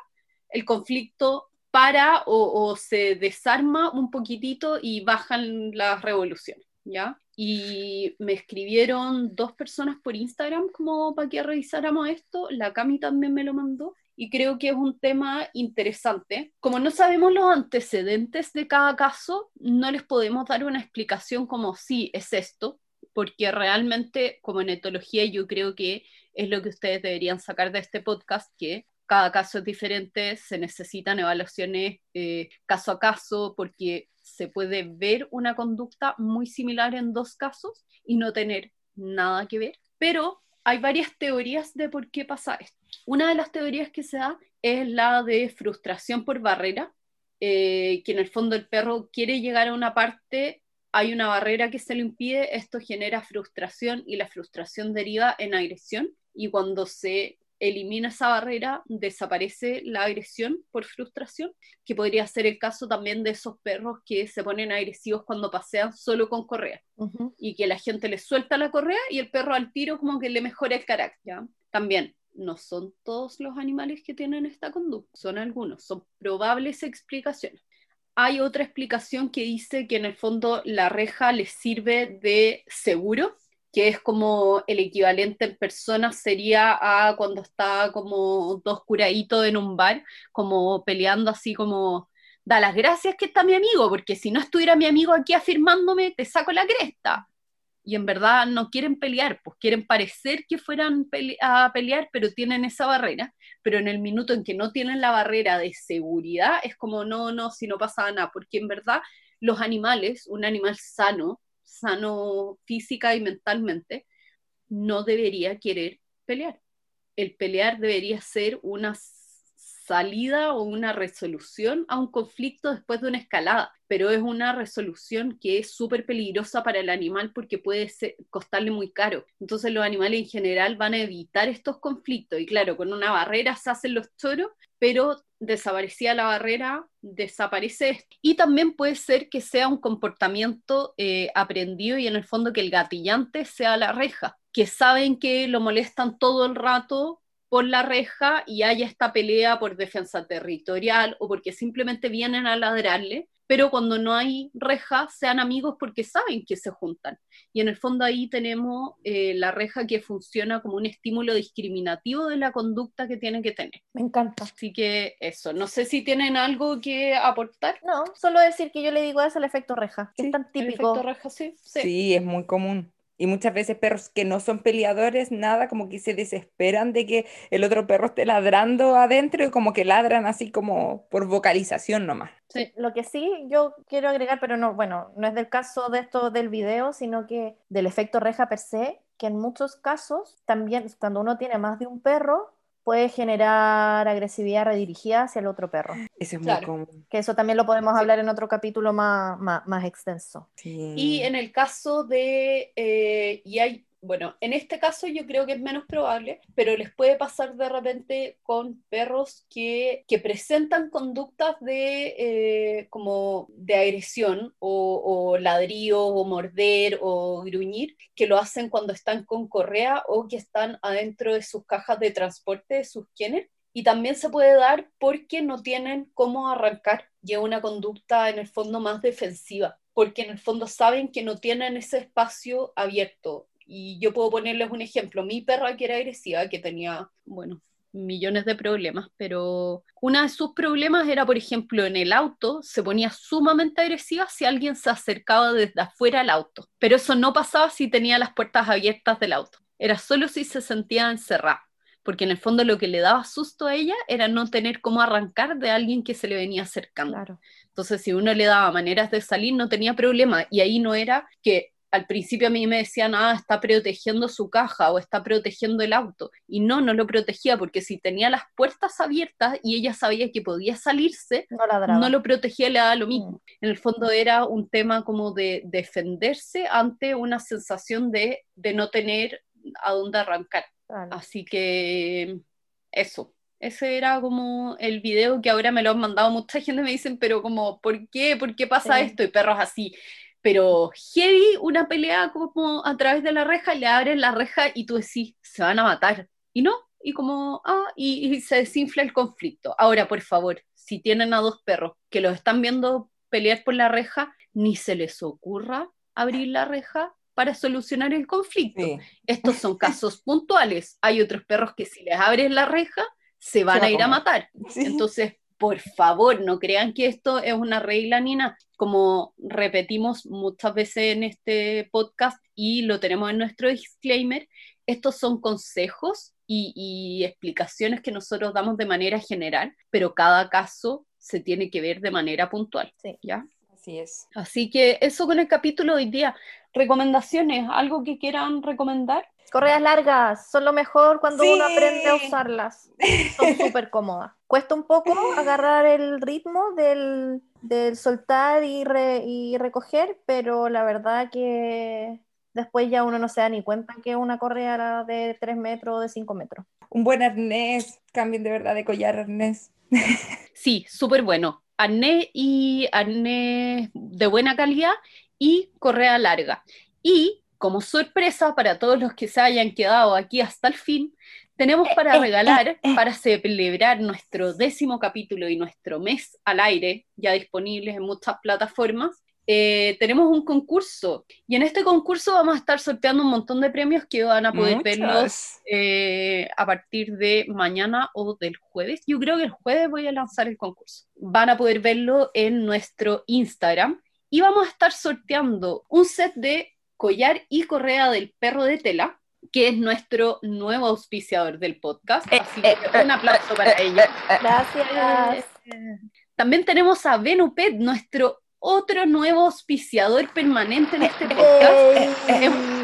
el conflicto para o, o se desarma un poquitito y bajan las revoluciones, ¿ya? Y me escribieron dos personas por Instagram como para que revisáramos esto, la Cami también me lo mandó, y creo que es un tema interesante. Como no sabemos los antecedentes de cada caso, no les podemos dar una explicación como sí, es esto, porque realmente como en etología yo creo que es lo que ustedes deberían sacar de este podcast, que cada caso es diferente, se necesitan evaluaciones eh, caso a caso, porque se puede ver una conducta muy similar en dos casos y no tener nada que ver, pero hay varias teorías de por qué pasa esto. Una de las teorías que se da es la de frustración por barrera, eh, que en el fondo el perro quiere llegar a una parte, hay una barrera que se lo impide, esto genera frustración y la frustración deriva en agresión y cuando se elimina esa barrera, desaparece la agresión por frustración, que podría ser el caso también de esos perros que se ponen agresivos cuando pasean solo con correa y que la gente le suelta la correa y el perro al tiro como que le mejora el carácter. ¿ya? También, no son todos los animales que tienen esta conducta, son algunos, son probables explicaciones. Hay otra explicación que dice que en el fondo la reja les sirve de seguro, que es como el equivalente en personas sería a cuando está como dos curaditos en un bar, como peleando así como da las gracias que está mi amigo, porque si no estuviera mi amigo aquí afirmándome, te saco la cresta. Y en verdad no quieren pelear, pues quieren parecer que fueran a pelear, pero tienen esa barrera. Pero en el minuto en que no tienen la barrera de seguridad, es como no, no, si no pasa nada, porque en verdad los animales, un animal sano, sano física y mentalmente, no debería querer pelear. El pelear debería ser una salida o una resolución a un conflicto después de una escalada, pero es una resolución que es súper peligrosa para el animal porque puede costarle muy caro. Entonces los animales en general van a evitar estos conflictos y claro, con una barrera se hacen los choros, pero desaparecía la barrera, desaparece. Y también puede ser que sea un comportamiento eh, aprendido y en el fondo que el gatillante sea la reja, que saben que lo molestan todo el rato por la reja y haya esta pelea por defensa territorial o porque simplemente vienen a ladrarle, pero cuando no hay reja sean amigos porque saben que se juntan. Y en el fondo ahí tenemos eh, la reja que funciona como un estímulo discriminativo de la conducta que tiene que tener. Me encanta. Así que eso, no sé si tienen algo que aportar. No, solo decir que yo le digo eso el efecto reja, que Sí, es tan El típico. efecto reja, sí. sí. Sí, es muy común. Y muchas veces perros que no son peleadores, nada, como que se desesperan de que el otro perro esté ladrando adentro y como que ladran así como por vocalización nomás. Sí. Lo que sí yo quiero agregar, pero no, bueno, no es del caso de esto del video, sino que del efecto reja per se, que en muchos casos también cuando uno tiene más de un perro, puede generar agresividad redirigida hacia el otro perro. Eso es Claro. muy común. Que eso también lo podemos Sí. hablar en otro capítulo más, más, más extenso. Sí. Y en el caso de, eh, y hay, bueno, en este caso yo creo que es menos probable, pero les puede pasar de repente con perros que, que presentan conductas de, eh, como de agresión o, o ladrillo o morder o gruñir, que lo hacen cuando están con correa o que están adentro de sus cajas de transporte, de sus quienes. Y también se puede dar porque no tienen cómo arrancar y es una conducta en el fondo más defensiva, porque en el fondo saben que no tienen ese espacio abierto. Y yo puedo ponerles un ejemplo. Mi perra que era agresiva, que tenía, bueno, millones de problemas, pero uno de sus problemas era, por ejemplo, en el auto, se ponía sumamente agresiva si alguien se acercaba desde afuera al auto. Pero eso no pasaba si tenía las puertas abiertas del auto. Era solo si se sentía encerrada porque en el fondo lo que le daba susto a ella era no tener cómo arrancar de alguien que se le venía acercando. Claro. Entonces, si uno le daba maneras de salir, no tenía problema. Y ahí no era que al principio a mí me decían, ah, está protegiendo su caja o está protegiendo el auto. Y no, no lo protegía, porque si tenía las puertas abiertas y ella sabía que podía salirse, No no lo protegía, le daba lo mismo. Mm. En el fondo era un tema como de defenderse ante una sensación de, de no tener a dónde arrancar. Así que eso, ese era como el video que ahora me lo han mandado mucha gente, me dicen, pero como, ¿por qué? ¿Por qué pasa Sí. esto? Y perros así. Pero heavy, una pelea como a través de la reja, le abren la reja y tú decís, se van a matar. Y no, y como, ah, y, y se desinfla el conflicto. Ahora, por favor, si tienen a dos perros que los están viendo pelear por la reja, ni se les ocurra abrir la reja para solucionar el conflicto Sí. estos son casos puntuales. Hay otros perros que si les abres la reja, se van va a ir a matar. Sí. Entonces, por favor, no crean que esto es una regla ni nada. Como repetimos muchas veces en este podcast y lo tenemos en nuestro disclaimer, estos son consejos y, y explicaciones que nosotros damos de manera general, pero cada caso se tiene que ver de manera puntual. Sí. ¿ya? Así es. Así que eso con el capítulo de hoy día. Recomendaciones, algo que quieran recomendar. Correas largas son lo mejor cuando uno Sí. aprende a usarlas. Son súper cómodas. Cuesta un poco agarrar el ritmo del, del soltar y, re- y recoger, pero la verdad que después ya uno no se da ni cuenta que una correa de 3 metros o de 5 metros. Un buen arnés, cambien de verdad de collar arnés. Sí, súper bueno. Arnés y arnés de buena calidad y correa larga. Y como sorpresa para todos los que se hayan quedado aquí hasta el fin, tenemos para regalar, para celebrar nuestro décimo capítulo y nuestro mes al aire, ya disponibles en muchas plataformas, eh, tenemos un concurso. Y en este concurso vamos a estar sorteando un montón de premios que van a poder verlos eh, a partir de mañana o del jueves. Yo creo que el jueves voy a lanzar el concurso. Van a poder verlo en nuestro Instagram y vamos a estar sorteando un set de collar y correa del perro de tela, que es nuestro nuevo auspiciador del podcast. Así que un aplauso para ellos. Gracias. También tenemos a Venupet, nuestro otro nuevo auspiciador permanente en este podcast.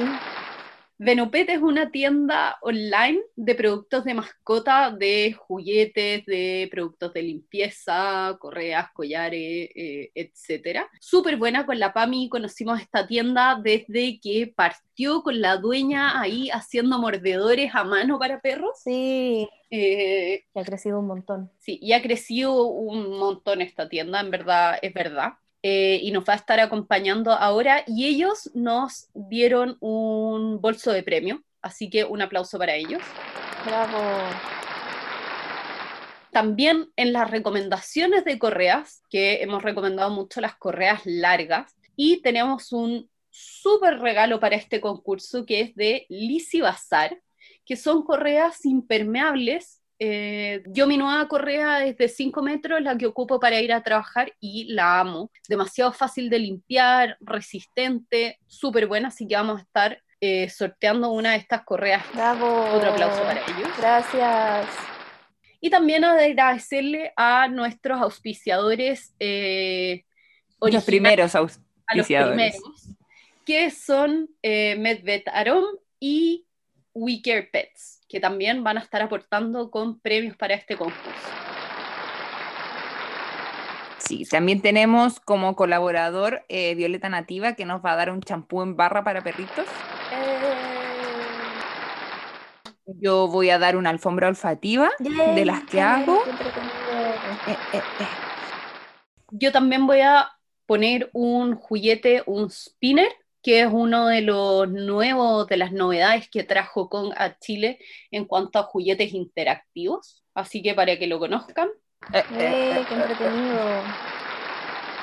Ey. Venupet es una tienda online de productos de mascota, de juguetes, de productos de limpieza, correas, collares, eh, etcétera. Súper buena con la PAMI, conocimos esta tienda desde que partió con la dueña ahí haciendo mordedores a mano para perros. Sí, Eh, que ha crecido un montón. Sí, y ha crecido un montón esta tienda, en verdad, es verdad. Eh, y nos va a estar acompañando ahora. Y ellos nos dieron un bolso de premio, así que un aplauso para ellos. Bravo. También en las recomendaciones de correas, que hemos recomendado mucho las correas largas, y tenemos un súper regalo para este concurso que es de Lisi Bazar, que son correas impermeables. Eh, yo mi nueva correa es de 5 metros, la que ocupo para ir a trabajar y la amo. Demasiado fácil de limpiar, resistente, súper buena, así que vamos a estar eh, sorteando una de estas correas. Bravo. Otro aplauso para ellos. Gracias. Y también agradecerle a nuestros auspiciadores eh, Los primeros a los auspiciadores. primeros, que son eh, Medvet Arom y We Care Pets, que también van a estar aportando con premios para este concurso. Sí, también tenemos como colaborador eh, Violeta Nativa que nos va a dar un champú en barra para perritos. Yo voy a dar una alfombra olfativa de las que hago. Eh, eh, eh. Yo también voy a poner un juguete, un spinner, que es uno de los nuevos, de las novedades que trajo con a Chile en cuanto a juguetes interactivos. Así que para que lo conozcan. ¡Eh, qué entretenido!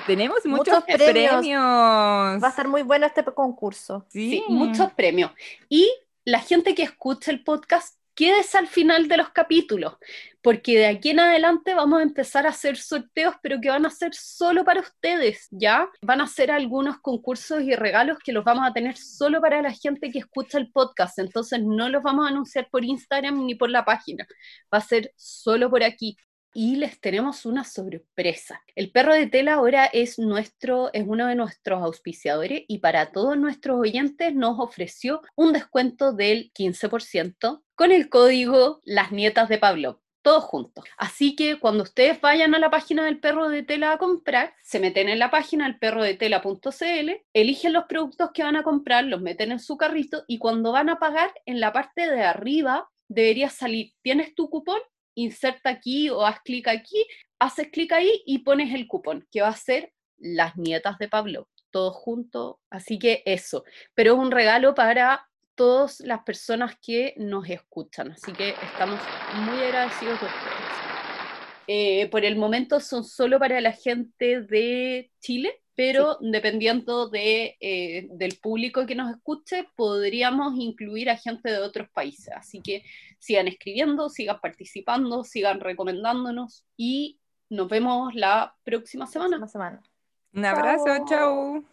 Tenemos muchos, Muchos premios. premios. Va a ser muy bueno este concurso. Sí. Sí, muchos premios. Y la gente que escucha el podcast, quédese al final de los capítulos, porque de aquí en adelante vamos a empezar a hacer sorteos, pero que van a ser solo para ustedes, ¿ya? Van a ser algunos concursos y regalos que los vamos a tener solo para la gente que escucha el podcast, entonces no los vamos a anunciar por Instagram ni por la página, va a ser solo por aquí. Y les tenemos una sorpresa. El perro de tela ahora es nuestro, es uno de nuestros auspiciadores y para todos nuestros oyentes nos ofreció un descuento del 15% con el código Las Nietas de Pablo. Todos juntos. Así que cuando ustedes vayan a la página del perro de tela a comprar, se meten en la página elperrodetela.cl, eligen los productos que van a comprar, los meten en su carrito y cuando van a pagar, en la parte de arriba debería salir, ¿tienes tu cupón? Inserta aquí o haz clic aquí, haces clic ahí y pones el cupón, que va a ser las nietas de Pablo, todos juntos. Así que eso, pero es un regalo para todas las personas que nos escuchan, así que estamos muy agradecidos de ustedes. Eh, por el momento son solo para la gente de Chile, pero dependiendo de, eh, del público que nos escuche, podríamos incluir a gente de otros países. Así que sigan escribiendo, sigan participando, sigan recomendándonos y nos vemos la próxima semana. Próxima semana. Un abrazo, Chao. chau.